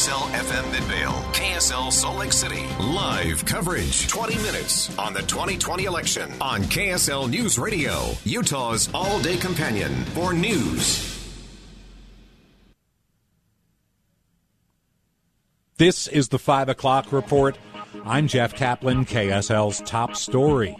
KSL FM Midvale, KSL Salt Lake City. Live coverage. 20 minutes on the 2020 election on KSL News Radio, Utah's all day companion for news. This is the 5 o'clock report. I'm Jeff Caplan, KSL's top story.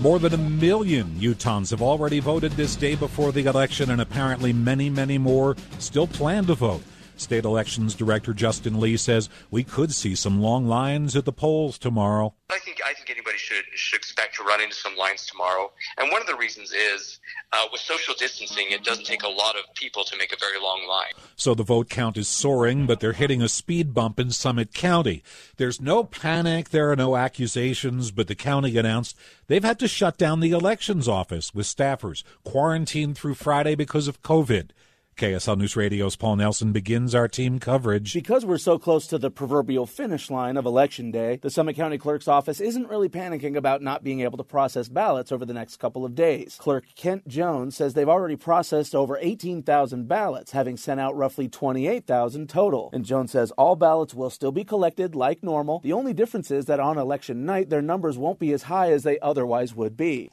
More than a million Utahns have already voted this day before the election, and apparently many, many more still plan to vote. State Elections Director Justin Lee says we could see some long lines at the polls tomorrow. I think I think anybody should should expect to run into some lines tomorrow. And one of the reasons is uh, with social distancing, it doesn't take a lot of people to make a very long line. So the vote count is soaring, but they're hitting a speed bump in Summit County. There's no panic, there are no accusations, but the county announced they've had to shut down the elections office with staffers quarantined through Friday because of COVID. KSL News Radio's Paul Nelson begins our team coverage. Because we're so close to the proverbial finish line of Election Day, the Summit County Clerk's office isn't really panicking about not being able to process ballots over the next couple of days. Clerk Kent Jones says they've already processed over 18,000 ballots, having sent out roughly 28,000 total. And Jones says all ballots will still be collected like normal. The only difference is that on election night, their numbers won't be as high as they otherwise would be.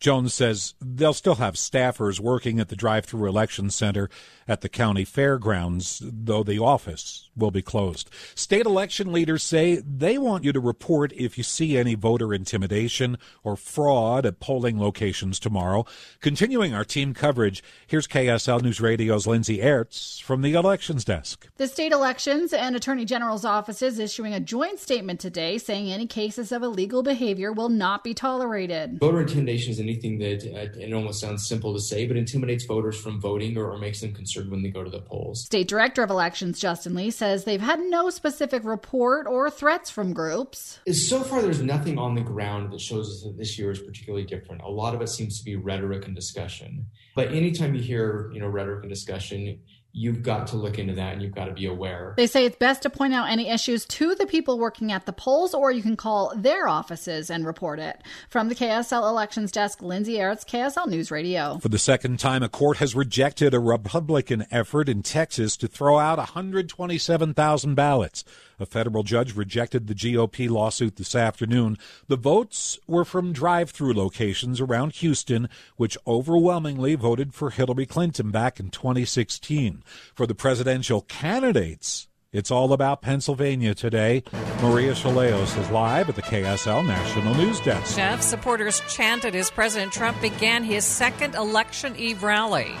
Jones says they'll still have staffers working at the drive through election center at the county fairgrounds, though the office will be closed. State election leaders say they want you to report if you see any voter intimidation or fraud at polling locations tomorrow. Continuing our team coverage, here's KSL News Radio's Lindsay Aerts from the elections desk. The state elections and attorney general's offices issuing a joint statement today saying any cases of illegal behavior will not be tolerated. Voter intimidation is anything that uh, it almost sounds simple to say, but intimidates voters from voting or, or makes them concerned when they go to the polls. State Director of Elections Justin Lee says they've had no specific report or threats from groups. So far, there's nothing on the ground that shows us that this year is particularly different. A lot of it seems to be rhetoric and discussion. But anytime you hear, you know, rhetoric and discussion, you've got to look into that and you've got to be aware. They say it's best to point out any issues to the people working at the polls, or you can call their offices and report it. From the KSL Elections Desk, Lindsay Aerts, KSL News Radio. For the second time, a court has rejected a Republican effort in Texas to throw out 127,000 ballots. A federal judge rejected the GOP lawsuit this afternoon. The votes were from drive through locations around Houston, which overwhelmingly voted for Hillary Clinton back in 2016. For the presidential candidates, it's all about Pennsylvania today. Maria Shilaos is live at the KSL National News Desk. Jeff, supporters chanted as President Trump began his second election eve rally.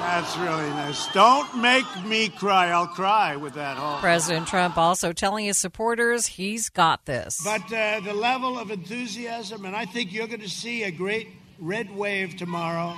That's really nice. Don't make me cry. I'll cry with that whole. President Trump also telling his supporters he's got this. But uh, the level of enthusiasm, and I think you're going to see a great red wave tomorrow.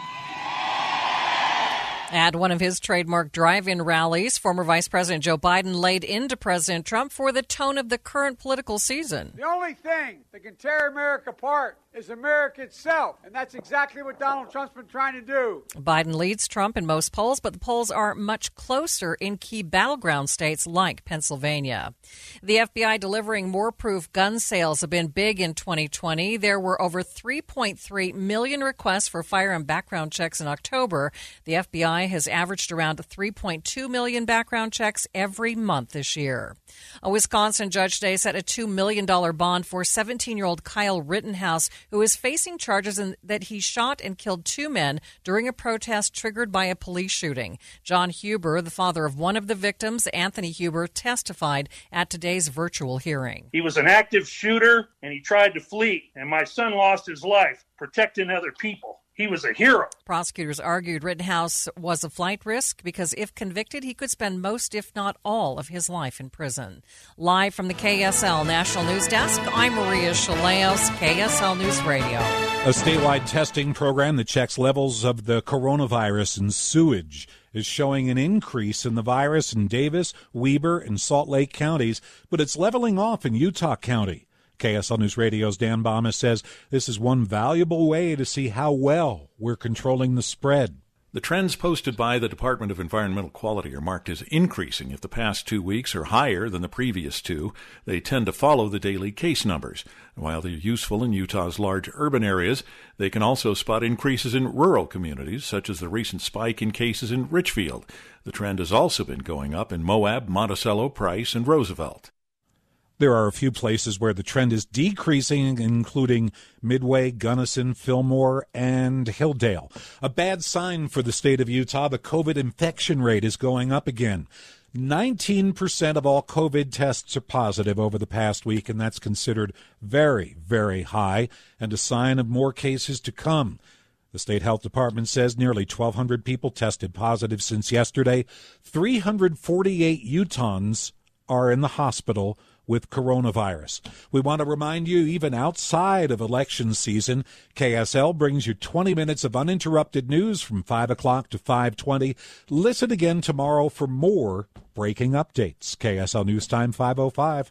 At one of his trademark drive in rallies, former Vice President Joe Biden laid into President Trump for the tone of the current political season. The only thing that can tear America apart is America itself. And that's exactly what Donald Trump's been trying to do. Biden leads Trump in most polls, but the polls are much closer in key battleground states like Pennsylvania. The FBI delivering more proof gun sales have been big in 2020. There were over 3.3 million requests for firearm background checks in October. The FBI has averaged around 3.2 million background checks every month this year. A Wisconsin judge today set a $2 million bond for 17 year old Kyle Rittenhouse, who is facing charges in, that he shot and killed two men during a protest triggered by a police shooting. John Huber, the father of one of the victims, Anthony Huber, testified at today's virtual hearing. He was an active shooter and he tried to flee, and my son lost his life protecting other people. He was a hero. Prosecutors argued Rittenhouse was a flight risk because if convicted, he could spend most, if not all, of his life in prison. Live from the KSL National News Desk, I'm Maria Shilaos, KSL News Radio. A statewide testing program that checks levels of the coronavirus in sewage is showing an increase in the virus in Davis, Weber, and Salt Lake counties, but it's leveling off in Utah County. KSL News Radio's Dan Bammes says this is one valuable way to see how well we're controlling the spread. The trends posted by the Department of Environmental Quality are marked as increasing. If the past two weeks are higher than the previous two, they tend to follow the daily case numbers. While they're useful in Utah's large urban areas, they can also spot increases in rural communities, such as the recent spike in cases in Richfield. The trend has also been going up in Moab, Monticello, Price, and Roosevelt. There are a few places where the trend is decreasing, including Midway, Gunnison, Fillmore, and Hildale. A bad sign for the state of Utah. The COVID infection rate is going up again. 19% of all COVID tests are positive over the past week, and that's considered very, very high and a sign of more cases to come. The state health department says nearly 1,200 people tested positive since yesterday. 348 Utahns are in the hospital with coronavirus. We want to remind you, even outside of election season, KSL brings you 20 minutes of uninterrupted news from 5 o'clock to 520. Listen again tomorrow for more breaking updates. KSL News Time 505.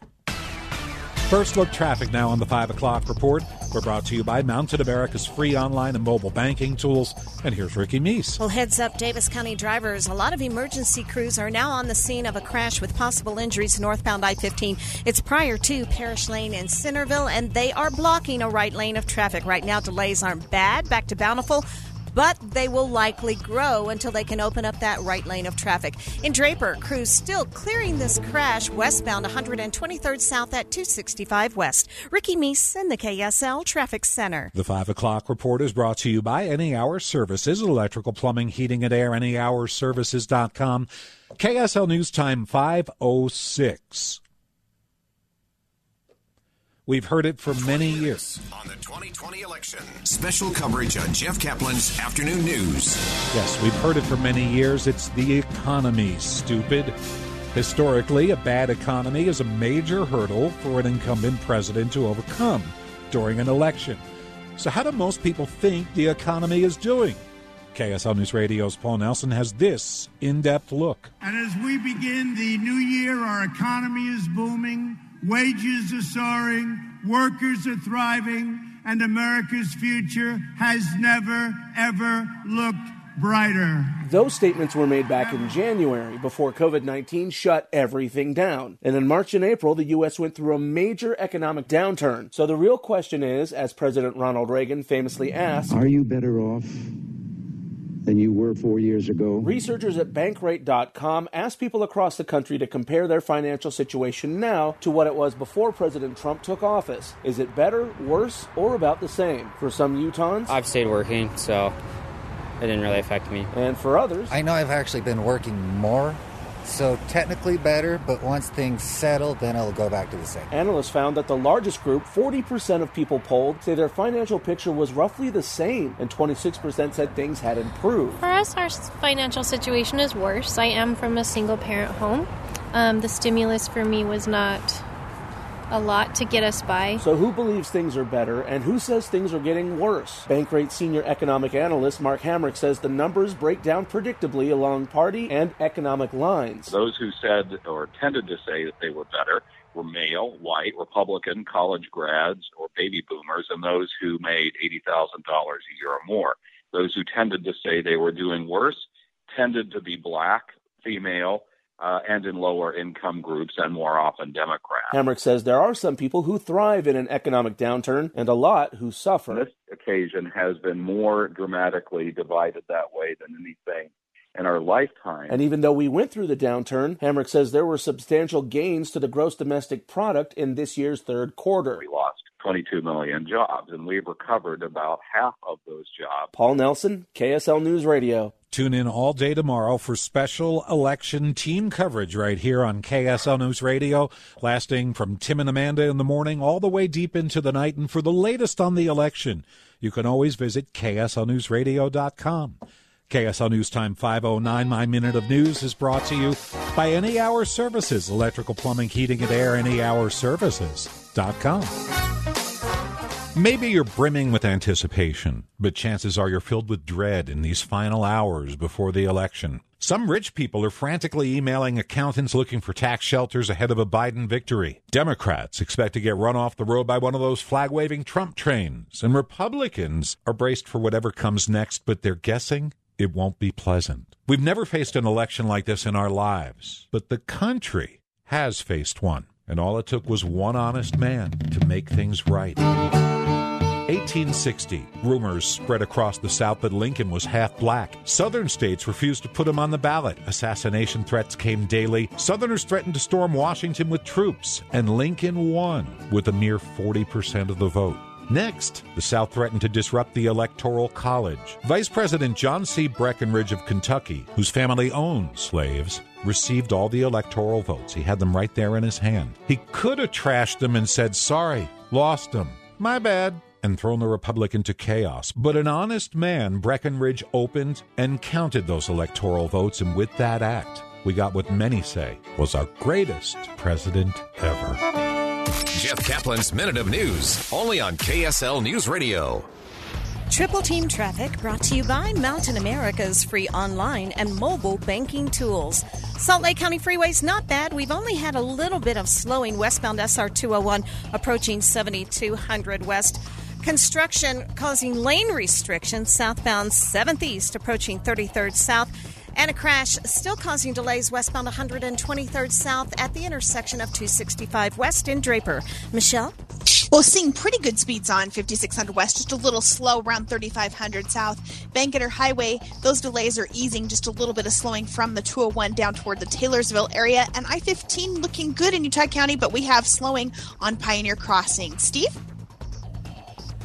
First look traffic now on the 5 o'clock report. We're brought to you by Mountain America's free online and mobile banking tools. And here's Ricky Meese. Well, heads up, Davis County drivers. A lot of emergency crews are now on the scene of a crash with possible injuries northbound I 15. It's prior to Parrish Lane in Centerville, and they are blocking a right lane of traffic. Right now, delays aren't bad. Back to Bountiful but they will likely grow until they can open up that right lane of traffic. In Draper, crews still clearing this crash westbound 123rd South at 265 West. Ricky Meese in the KSL Traffic Center. The 5 o'clock report is brought to you by Any Hour Services, electrical, plumbing, heating, and air, anyhourservices.com. KSL News Time 506. We've heard it for many years. On the 2020 election, special coverage on Jeff Caplan's Afternoon News. Yes, we've heard it for many years. It's the economy, stupid. Historically, a bad economy is a major hurdle for an incumbent president to overcome during an election. So, how do most people think the economy is doing? KSL News Radio's Paul Nelson has this in depth look. And as we begin the new year, our economy is booming. Wages are soaring, workers are thriving, and America's future has never, ever looked brighter. Those statements were made back in January before COVID 19 shut everything down. And in March and April, the U.S. went through a major economic downturn. So the real question is, as President Ronald Reagan famously asked, Are you better off? Than you were four years ago. Researchers at Bankrate.com asked people across the country to compare their financial situation now to what it was before President Trump took office. Is it better, worse, or about the same? For some Utahns, I've stayed working, so it didn't really affect me. And for others, I know I've actually been working more so technically better, but once things settle, then it'll go back to the same. Analysts found that the largest group, 40% of people polled, say their financial picture was roughly the same, and 26% said things had improved. For us, our financial situation is worse. I am from a single parent home. Um, the stimulus for me was not a lot to get us by. So, who believes things are better and who says things are getting worse? Bankrate senior economic analyst Mark Hamrick says the numbers break down predictably along party and economic lines. Those who said or tended to say that they were better were male, white, Republican, college grads, or baby boomers, and those who made $80,000 a year or more. Those who tended to say they were doing worse tended to be black, female, uh, and in lower income groups and more often Democrats. Hamrick says there are some people who thrive in an economic downturn and a lot who suffer. This occasion has been more dramatically divided that way than anything in our lifetime. And even though we went through the downturn, Hamrick says there were substantial gains to the gross domestic product in this year's third quarter. We lost 22 million jobs, and we've recovered about half of those jobs. Paul Nelson, KSL News Radio. Tune in all day tomorrow for special election team coverage right here on KSL News Radio, lasting from Tim and Amanda in the morning all the way deep into the night. And for the latest on the election, you can always visit KSLNewsRadio.com. KSL News Time 509, My Minute of News, is brought to you by Any Hour Services, electrical, plumbing, heating, and air, anyhourservices.com. Maybe you're brimming with anticipation, but chances are you're filled with dread in these final hours before the election. Some rich people are frantically emailing accountants looking for tax shelters ahead of a Biden victory. Democrats expect to get run off the road by one of those flag waving Trump trains. And Republicans are braced for whatever comes next, but they're guessing it won't be pleasant. We've never faced an election like this in our lives, but the country has faced one, and all it took was one honest man to make things right. 1860, rumors spread across the South that Lincoln was half black. Southern states refused to put him on the ballot. Assassination threats came daily. Southerners threatened to storm Washington with troops, and Lincoln won with a mere 40% of the vote. Next, the South threatened to disrupt the Electoral College. Vice President John C. Breckinridge of Kentucky, whose family owned slaves, received all the electoral votes. He had them right there in his hand. He could have trashed them and said, Sorry, lost them. My bad. And thrown the Republic into chaos. But an honest man, Breckinridge opened and counted those electoral votes, and with that act, we got what many say was our greatest president ever. Jeff Caplan's Minute of News, only on KSL News Radio. Triple Team Traffic brought to you by Mountain America's free online and mobile banking tools. Salt Lake County Freeway's not bad. We've only had a little bit of slowing westbound SR 201 approaching 7200 West. Construction causing lane restrictions southbound 7th East approaching 33rd South. And a crash still causing delays westbound 123rd South at the intersection of 265 West in Draper. Michelle? Well, seeing pretty good speeds on 5600 West, just a little slow around 3500 South. Bangerter Highway, those delays are easing, just a little bit of slowing from the 201 down toward the Taylorsville area. And I 15 looking good in Utah County, but we have slowing on Pioneer Crossing. Steve?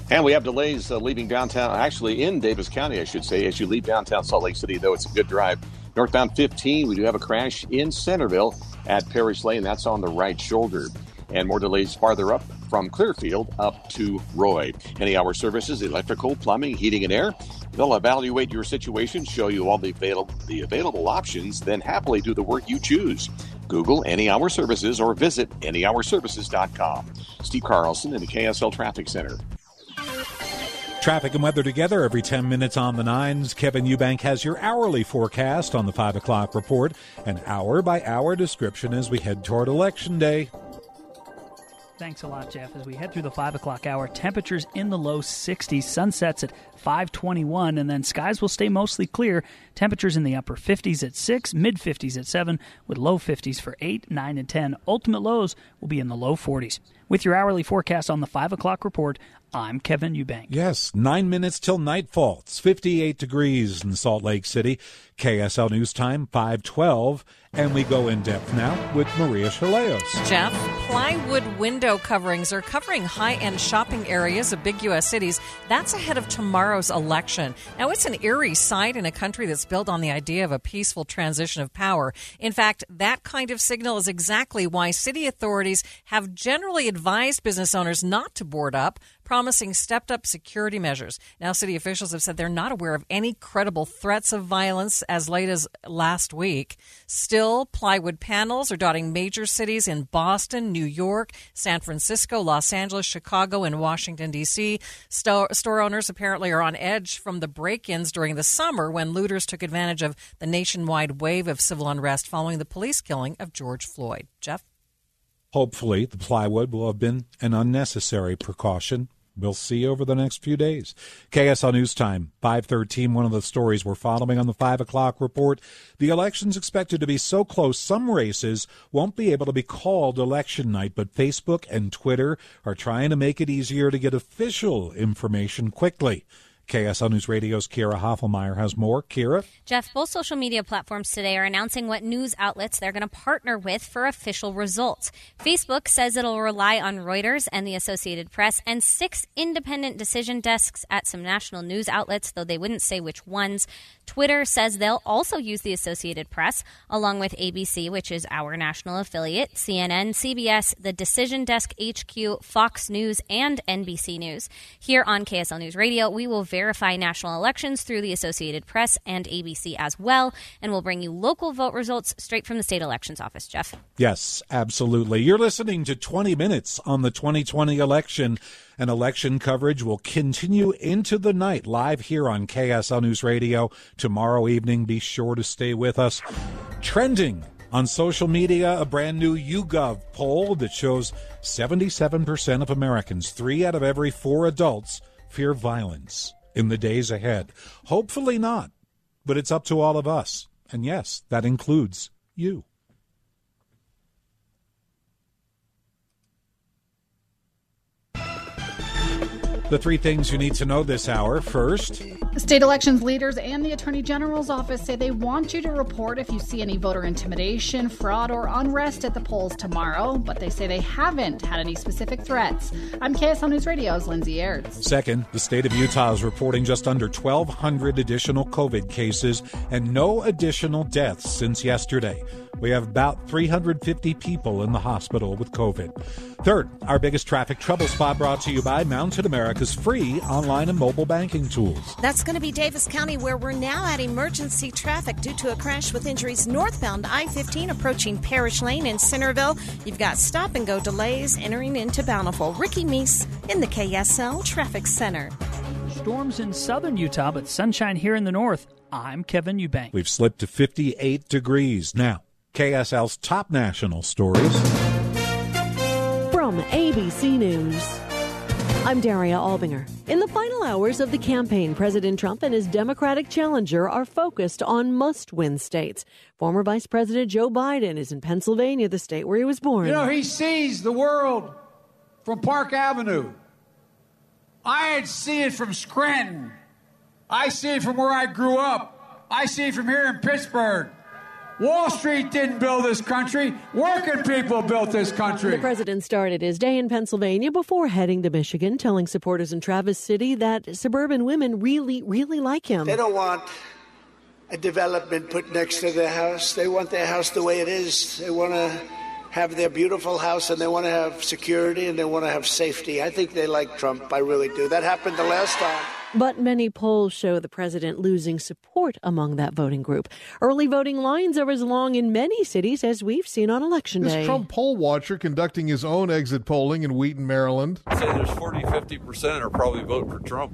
And we have delays uh, leaving downtown, actually in Davis County, I should say. As you leave downtown Salt Lake City, though, it's a good drive. Northbound 15, we do have a crash in Centerville at Parrish Lane. That's on the right shoulder. And more delays farther up from Clearfield up to Roy. Any hour services, electrical, plumbing, heating, and air. They'll evaluate your situation, show you all the available, the available options, then happily do the work you choose. Google Any Hour Services or visit anyhourservices.com. Steve Carlson in the KSL Traffic Center. Traffic and weather together every 10 minutes on the nines. Kevin Eubank has your hourly forecast on the 5 o'clock report, an hour by hour description as we head toward Election Day. Thanks a lot, Jeff. As we head through the 5 o'clock hour, temperatures in the low 60s, sunsets at 521, and then skies will stay mostly clear. Temperatures in the upper 50s at 6, mid 50s at 7, with low 50s for 8, 9, and 10. Ultimate lows will be in the low 40s. With your hourly forecast on the 5 o'clock report, I'm Kevin Eubank. Yes, nine minutes till nightfall. It's 58 degrees in Salt Lake City. KSL News Time, 512. And we go in depth now with Maria Shilaos. Jeff, plywood window coverings are covering high end shopping areas of big U.S. cities. That's ahead of tomorrow's election. Now, it's an eerie sight in a country that's built on the idea of a peaceful transition of power. In fact, that kind of signal is exactly why city authorities have generally advised business owners not to board up promising stepped up security measures. Now, city officials have said they're not aware of any credible threats of violence as late as last week. Still, plywood panels are dotting major cities in Boston, New York, San Francisco, Los Angeles, Chicago, and Washington, D.C. Store, store owners apparently are on edge from the break ins during the summer when looters took advantage of the nationwide wave of civil unrest following the police killing of George Floyd. Jeff? Hopefully, the plywood will have been an unnecessary precaution. We'll see over the next few days. KSL News Time, 513, one of the stories we're following on the 5 o'clock report. The election's expected to be so close, some races won't be able to be called election night, but Facebook and Twitter are trying to make it easier to get official information quickly. KSL News Radio's Kira Hoffelmeyer has more. Kira? Jeff, both social media platforms today are announcing what news outlets they're going to partner with for official results. Facebook says it'll rely on Reuters and the Associated Press and six independent decision desks at some national news outlets, though they wouldn't say which ones. Twitter says they'll also use the Associated Press, along with ABC, which is our national affiliate, CNN, CBS, the Decision Desk HQ, Fox News, and NBC News. Here on KSL News Radio, we will verify national elections through the Associated Press and ABC as well, and we'll bring you local vote results straight from the state elections office. Jeff? Yes, absolutely. You're listening to 20 Minutes on the 2020 election, and election coverage will continue into the night live here on KSL News Radio tomorrow evening. Be sure to stay with us. Trending on social media, a brand new YouGov poll that shows 77% of Americans, three out of every four adults, fear violence in the days ahead. Hopefully not, but it's up to all of us. And yes, that includes you. The three things you need to know this hour. First, State elections leaders and the Attorney General's office say they want you to report if you see any voter intimidation, fraud, or unrest at the polls tomorrow, but they say they haven't had any specific threats. I'm KSL News Radio's Lindsay Aerts. Second, the state of Utah is reporting just under 1,200 additional COVID cases and no additional deaths since yesterday. We have about 350 people in the hospital with COVID. Third, our biggest traffic trouble spot brought to you by Mountain America's free online and mobile banking tools. That's going to be Davis County, where we're now at emergency traffic due to a crash with injuries northbound I 15 approaching Parrish Lane in Centerville. You've got stop and go delays entering into Bountiful. Ricky Meese in the KSL Traffic Center. Storms in southern Utah, but sunshine here in the north. I'm Kevin Eubank. We've slipped to 58 degrees now. KSL's top national stories. From ABC News. I'm Daria Albinger. In the final hours of the campaign, President Trump and his Democratic challenger are focused on must win states. Former Vice President Joe Biden is in Pennsylvania, the state where he was born. You know, he sees the world from Park Avenue. I see it from Scranton. I see it from where I grew up. I see it from here in Pittsburgh. Wall Street didn't build this country. Working people built this country. The president started his day in Pennsylvania before heading to Michigan, telling supporters in Traverse City that suburban women really, really like him. They don't want a development put next to their house. They want their house the way it is. They want to have their beautiful house and they want to have security and they want to have safety. I think they like Trump. I really do. That happened the last time. But many polls show the president losing support among that voting group. Early voting lines are as long in many cities as we've seen on election this day. Trump poll watcher conducting his own exit polling in Wheaton, Maryland. I'd say there's 40, 50% are probably voting for Trump.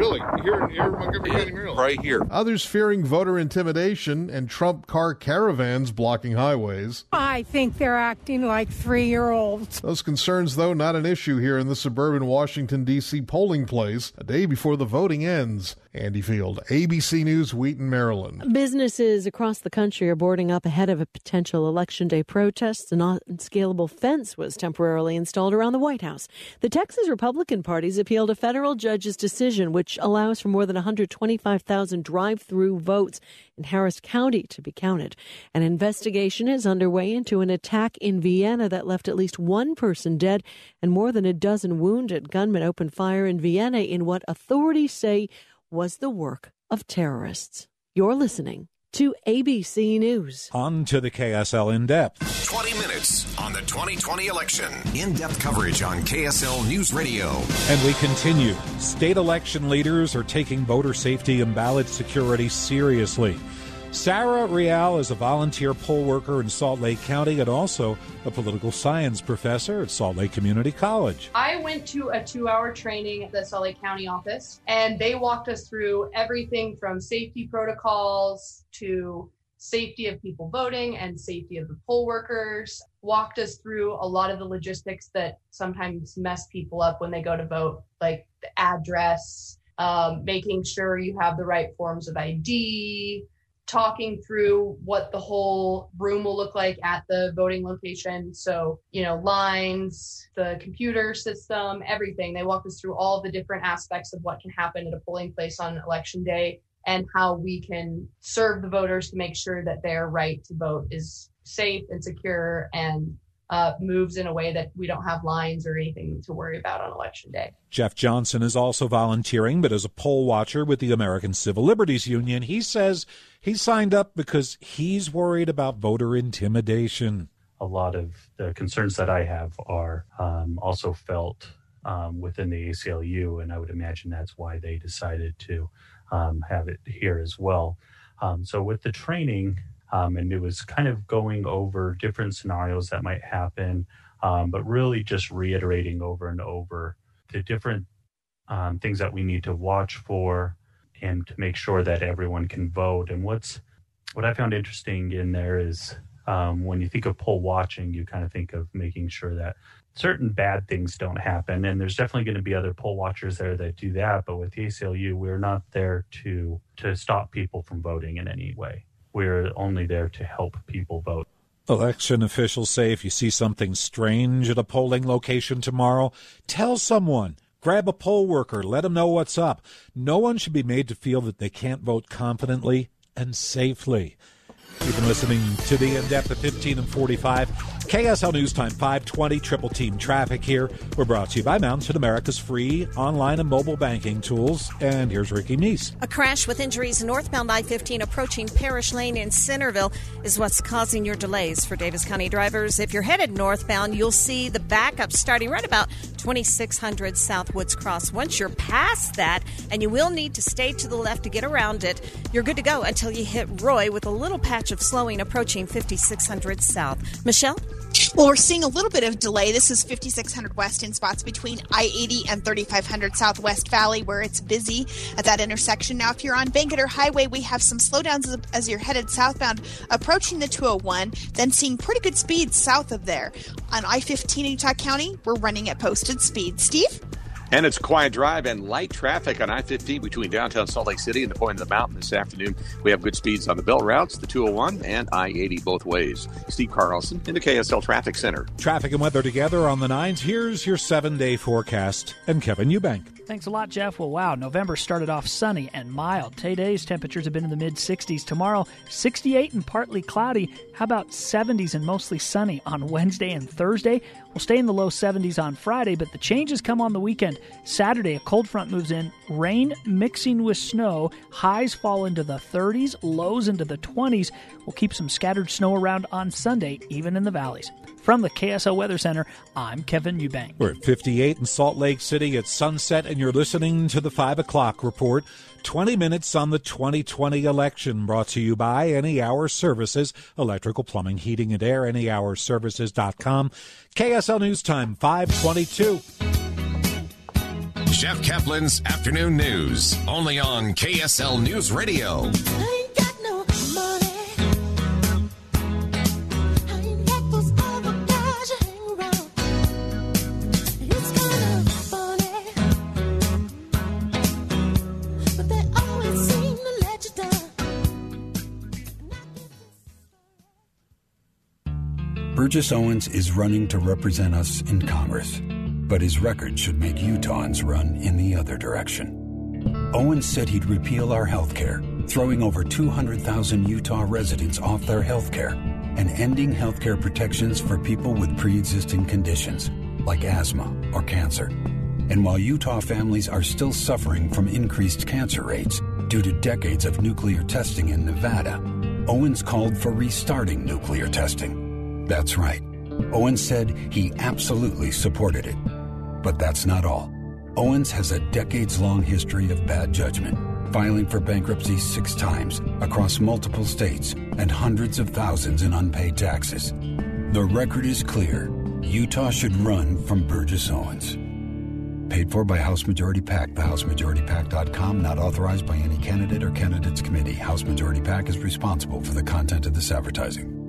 Really? Here, here in Montgomery County, Maryland? Right here. Others fearing voter intimidation and Trump car caravans blocking highways. I think they're acting like three year olds. Those concerns, though, not an issue here in the suburban Washington, D.C. polling place a day before the voting ends. Andy Field, ABC News, Wheaton, Maryland. Businesses across the country are boarding up ahead of a potential election day protest. An unscalable fence was temporarily installed around the White House. The Texas Republican Party's appealed a federal judge's decision, which allows for more than 125,000 drive through votes in Harris County to be counted. An investigation is underway into an attack in Vienna that left at least one person dead and more than a dozen wounded. Gunmen opened fire in Vienna in what authorities say was the work of terrorists. You're listening to ABC News. On to the KSL in depth. 20 minutes on the 2020 election. In depth coverage on KSL News Radio. And we continue. State election leaders are taking voter safety and ballot security seriously. Sarah Real is a volunteer poll worker in Salt Lake County and also a political science professor at Salt Lake Community College. I went to a two hour training at the Salt Lake County office, and they walked us through everything from safety protocols to safety of people voting and safety of the poll workers, walked us through a lot of the logistics that sometimes mess people up when they go to vote, like the address, um, making sure you have the right forms of ID talking through what the whole room will look like at the voting location. So, you know, lines, the computer system, everything. They walk us through all the different aspects of what can happen at a polling place on election day and how we can serve the voters to make sure that their right to vote is safe and secure and uh, moves in a way that we don't have lines or anything to worry about on election day. Jeff Johnson is also volunteering, but as a poll watcher with the American Civil Liberties Union, he says he signed up because he's worried about voter intimidation. A lot of the concerns that I have are um, also felt um, within the ACLU, and I would imagine that's why they decided to um, have it here as well. Um, so, with the training, um, and it was kind of going over different scenarios that might happen, um, but really just reiterating over and over the different things that we need to watch for and to make sure that everyone can vote. And what's what I found interesting in there is um, when you think of poll watching, you kind of think of making sure that certain bad things don't happen. And there's definitely going to be other poll watchers there that do that. But with the ACLU, we're not there to to stop people from voting in any way. We're only there to help people vote. Election officials say if you see something strange at a polling location tomorrow, tell someone. Grab a poll worker, let them know what's up. No one should be made to feel that they can't vote confidently and safely. You've been listening to the in depth at 15 and 45. KSL News Time 520, Triple Team Traffic here. We're brought to you by Mountain America's free online and mobile banking tools. And here's Ricky Meese. A crash with injuries northbound I 15 approaching Parrish Lane in Centerville is what's causing your delays for Davis County drivers. If you're headed northbound, you'll see the backup starting right about 2600 South Woods Cross. Once you're past that, and you will need to stay to the left to get around it, you're good to go until you hit Roy with a little patch of slowing approaching 5600 South. Michelle? Well, we're seeing a little bit of delay. This is 5600 West in spots between I 80 and 3500 Southwest Valley, where it's busy at that intersection. Now, if you're on Bangerter Highway, we have some slowdowns as you're headed southbound, approaching the 201, then seeing pretty good speeds south of there. On I 15 in Utah County, we're running at posted speed. Steve? And it's quiet drive and light traffic on I 15 between downtown Salt Lake City and the point of the mountain this afternoon. We have good speeds on the belt routes, the 201 and I 80 both ways. Steve Carlson in the KSL Traffic Center. Traffic and weather together on the nines. Here's your seven day forecast and Kevin Eubank. Thanks a lot, Jeff. Well, wow, November started off sunny and mild. Today's temperatures have been in the mid 60s. Tomorrow, 68 and partly cloudy. How about 70s and mostly sunny on Wednesday and Thursday? We'll stay in the low 70s on Friday, but the changes come on the weekend. Saturday, a cold front moves in, rain mixing with snow. Highs fall into the 30s, lows into the 20s. We'll keep some scattered snow around on Sunday, even in the valleys. From the KSL Weather Center, I'm Kevin Eubank. We're at 58 in Salt Lake City at sunset, and you're listening to the 5 o'clock report. 20 minutes on the 2020 election brought to you by Any Hour Services, electrical, plumbing, heating, and air, anyhourservices.com. KSL News Time, 522. Jeff Caplan's Afternoon News, only on KSL News Radio. Burgess Owens is running to represent us in Congress, but his record should make Utahns run in the other direction. Owens said he'd repeal our health care, throwing over 200,000 Utah residents off their health care and ending health care protections for people with pre existing conditions like asthma or cancer. And while Utah families are still suffering from increased cancer rates due to decades of nuclear testing in Nevada, Owens called for restarting nuclear testing. That's right. Owens said he absolutely supported it. But that's not all. Owens has a decades long history of bad judgment, filing for bankruptcy six times across multiple states and hundreds of thousands in unpaid taxes. The record is clear. Utah should run from Burgess Owens. Paid for by House Majority PAC, theHouseMajorityPAC.com, not authorized by any candidate or candidates committee. House Majority PAC is responsible for the content of this advertising.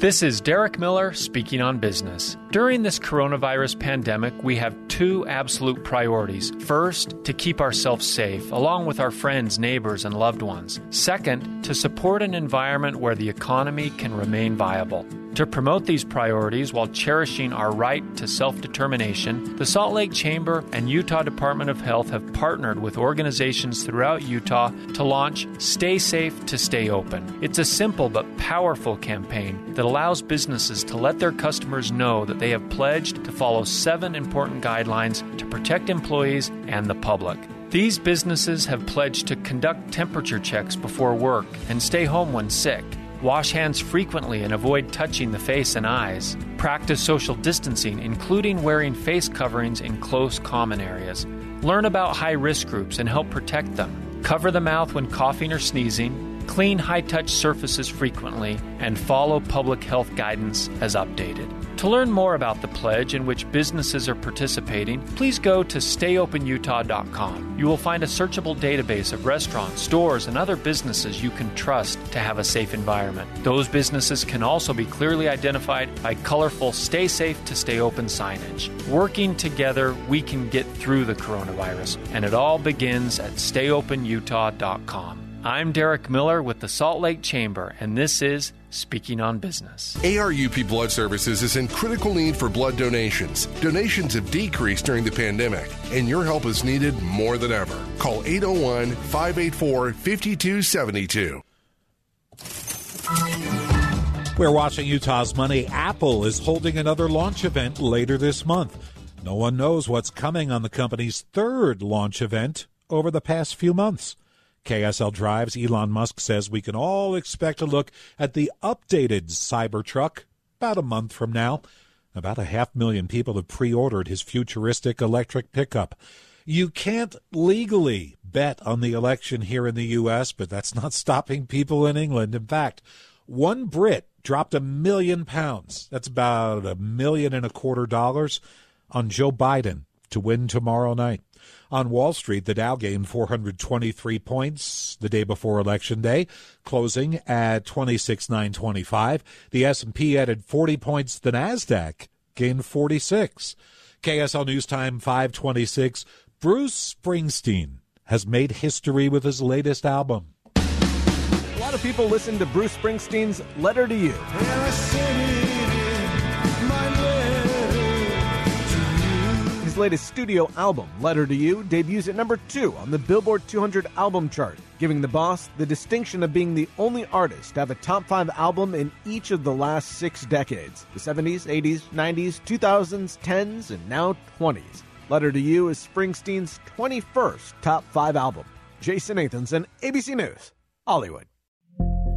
This is Derek Miller speaking on business. During this coronavirus pandemic, we have two absolute priorities. First, to keep ourselves safe, along with our friends, neighbors, and loved ones. Second, to support an environment where the economy can remain viable. To promote these priorities while cherishing our right to self determination, the Salt Lake Chamber and Utah Department of Health have partnered with organizations throughout Utah to launch Stay Safe to Stay Open. It's a simple but powerful campaign that allows businesses to let their customers know that they have pledged to follow seven important guidelines to protect employees and the public. These businesses have pledged to conduct temperature checks before work and stay home when sick Wash hands frequently and avoid touching the face and eyes. Practice social distancing, including wearing face coverings in close common areas. Learn about high risk groups and help protect them. Cover the mouth when coughing or sneezing. Clean high touch surfaces frequently and follow public health guidance as updated. To learn more about the pledge in which businesses are participating, please go to stayopenutah.com. You will find a searchable database of restaurants, stores, and other businesses you can trust to have a safe environment. Those businesses can also be clearly identified by colorful Stay Safe to Stay Open signage. Working together, we can get through the coronavirus, and it all begins at stayopenutah.com. I'm Derek Miller with the Salt Lake Chamber, and this is Speaking on Business. ARUP Blood Services is in critical need for blood donations. Donations have decreased during the pandemic, and your help is needed more than ever. Call 801 584 5272. We're watching Utah's Money. Apple is holding another launch event later this month. No one knows what's coming on the company's third launch event over the past few months. KSL Drives, Elon Musk says we can all expect a look at the updated Cybertruck about a month from now. About a half million people have pre ordered his futuristic electric pickup. You can't legally bet on the election here in the U.S., but that's not stopping people in England. In fact, one Brit dropped a million pounds. That's about a million and a quarter dollars on Joe Biden to win tomorrow night. On Wall Street, the Dow gained 423 points the day before election day, closing at 26,925. The S&P added 40 points. The Nasdaq gained 46. KSL News Time 526. Bruce Springsteen has made history with his latest album. A lot of people listen to Bruce Springsteen's Letter to You. Latest studio album, Letter to You, debuts at number two on the Billboard 200 album chart, giving the boss the distinction of being the only artist to have a top five album in each of the last six decades the 70s, 80s, 90s, 2000s, 10s, and now 20s. Letter to You is Springsteen's 21st top five album. Jason Nathanson, ABC News, Hollywood.